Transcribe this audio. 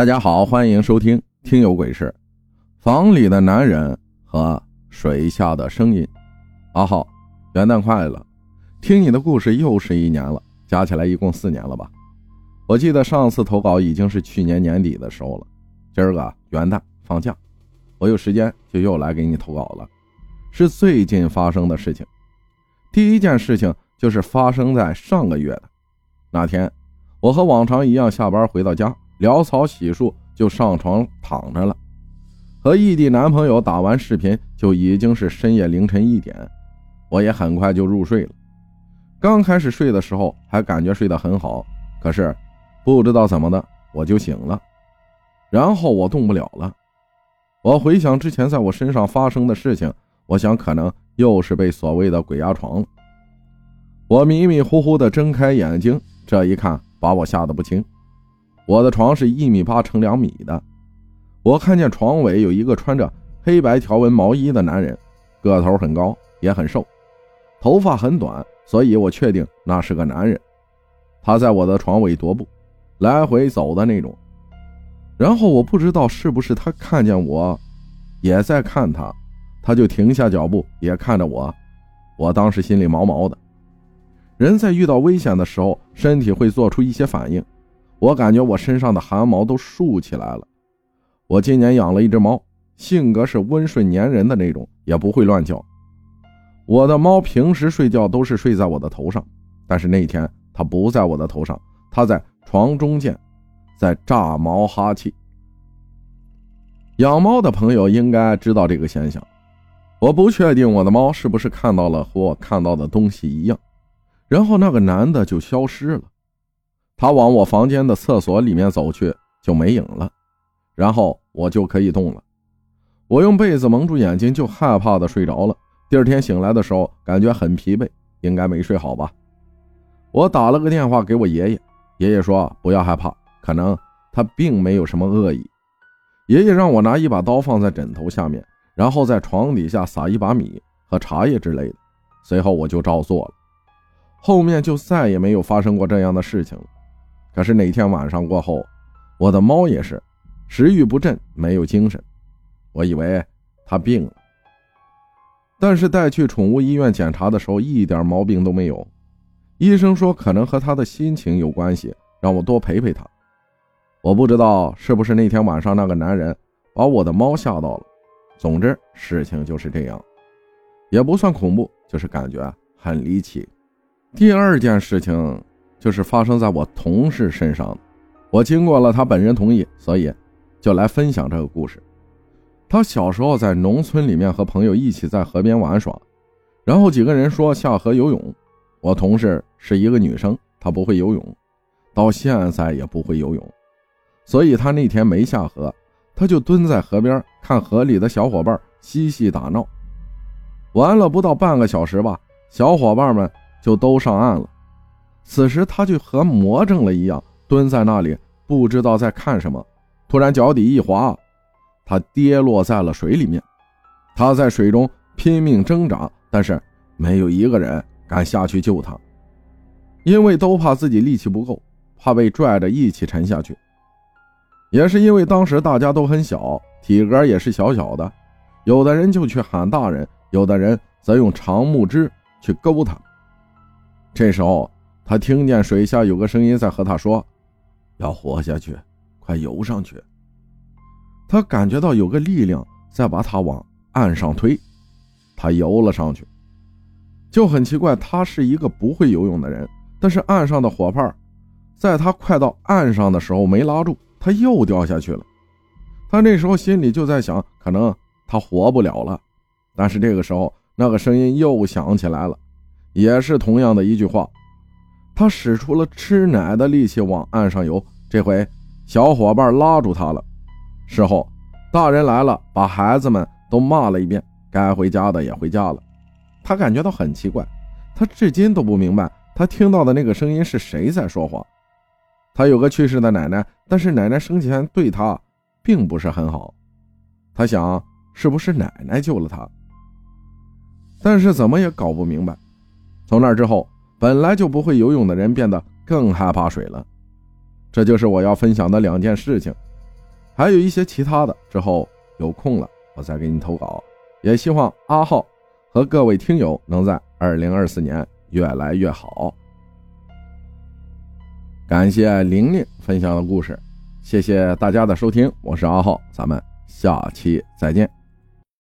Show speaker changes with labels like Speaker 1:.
Speaker 1: 大家好，欢迎收听《听有鬼事》。房里的男人和水下的声音。阿浩，元旦快乐！听你的故事又是一年了，加起来一共四年了吧？我记得上次投稿已经是去年年底的时候了。今儿个元旦放假，我有时间就又来给你投稿了。是最近发生的事情。第一件事情就是发生在上个月的那天，我和往常一样下班回到家。潦草洗漱就上床躺着了，和异地男朋友打完视频就已经是深夜凌晨一点，我也很快就入睡了。刚开始睡的时候还感觉睡得很好，可是不知道怎么的我就醒了，然后我动不了了。我回想之前在我身上发生的事情，我想可能又是被所谓的鬼压床了。我迷迷糊糊的睁开眼睛，这一看把我吓得不轻。我的床是一米八乘两米的，我看见床尾有一个穿着黑白条纹毛衣的男人，个头很高，也很瘦，头发很短，所以我确定那是个男人。他在我的床尾踱步，来回走的那种。然后我不知道是不是他看见我，也在看他，他就停下脚步，也看着我。我当时心里毛毛的。人在遇到危险的时候，身体会做出一些反应。我感觉我身上的汗毛都竖起来了。我今年养了一只猫，性格是温顺粘人的那种，也不会乱叫。我的猫平时睡觉都是睡在我的头上，但是那天它不在我的头上，它在床中间，在炸毛哈气。养猫的朋友应该知道这个现象。我不确定我的猫是不是看到了和我看到的东西一样，然后那个男的就消失了。他往我房间的厕所里面走去，就没影了，然后我就可以动了。我用被子蒙住眼睛，就害怕的睡着了。第二天醒来的时候，感觉很疲惫，应该没睡好吧。我打了个电话给我爷爷，爷爷说不要害怕，可能他并没有什么恶意。爷爷让我拿一把刀放在枕头下面，然后在床底下撒一把米和茶叶之类的。随后我就照做了，后面就再也没有发生过这样的事情了。可是那天晚上过后，我的猫也是食欲不振，没有精神。我以为它病了，但是带去宠物医院检查的时候，一点毛病都没有。医生说可能和它的心情有关系，让我多陪陪它。我不知道是不是那天晚上那个男人把我的猫吓到了。总之，事情就是这样，也不算恐怖，就是感觉很离奇。第二件事情。就是发生在我同事身上，我经过了他本人同意，所以就来分享这个故事。他小时候在农村里面和朋友一起在河边玩耍，然后几个人说下河游泳。我同事是一个女生，她不会游泳，到现在也不会游泳，所以她那天没下河，她就蹲在河边看河里的小伙伴嬉戏打闹。玩了不到半个小时吧，小伙伴们就都上岸了。此时，他就和魔怔了一样，蹲在那里，不知道在看什么。突然，脚底一滑，他跌落在了水里面。他在水中拼命挣扎，但是没有一个人敢下去救他，因为都怕自己力气不够，怕被拽着一起沉下去。也是因为当时大家都很小，体格也是小小的，有的人就去喊大人，有的人则用长木枝去勾他。这时候。他听见水下有个声音在和他说：“要活下去，快游上去。”他感觉到有个力量在把他往岸上推，他游了上去。就很奇怪，他是一个不会游泳的人，但是岸上的伙伴在他快到岸上的时候没拉住，他又掉下去了。他那时候心里就在想，可能他活不了了。但是这个时候，那个声音又响起来了，也是同样的一句话。他使出了吃奶的力气往岸上游，这回小伙伴拉住他了。事后，大人来了，把孩子们都骂了一遍，该回家的也回家了。他感觉到很奇怪，他至今都不明白他听到的那个声音是谁在说话。他有个去世的奶奶，但是奶奶生前对他并不是很好。他想，是不是奶奶救了他？但是怎么也搞不明白。从那之后。本来就不会游泳的人变得更害怕水了，这就是我要分享的两件事情。还有一些其他的，之后有空了我再给你投稿。也希望阿浩和各位听友能在二零二四年越来越好。感谢玲玲分享的故事，谢谢大家的收听，我是阿浩，咱们下期再见。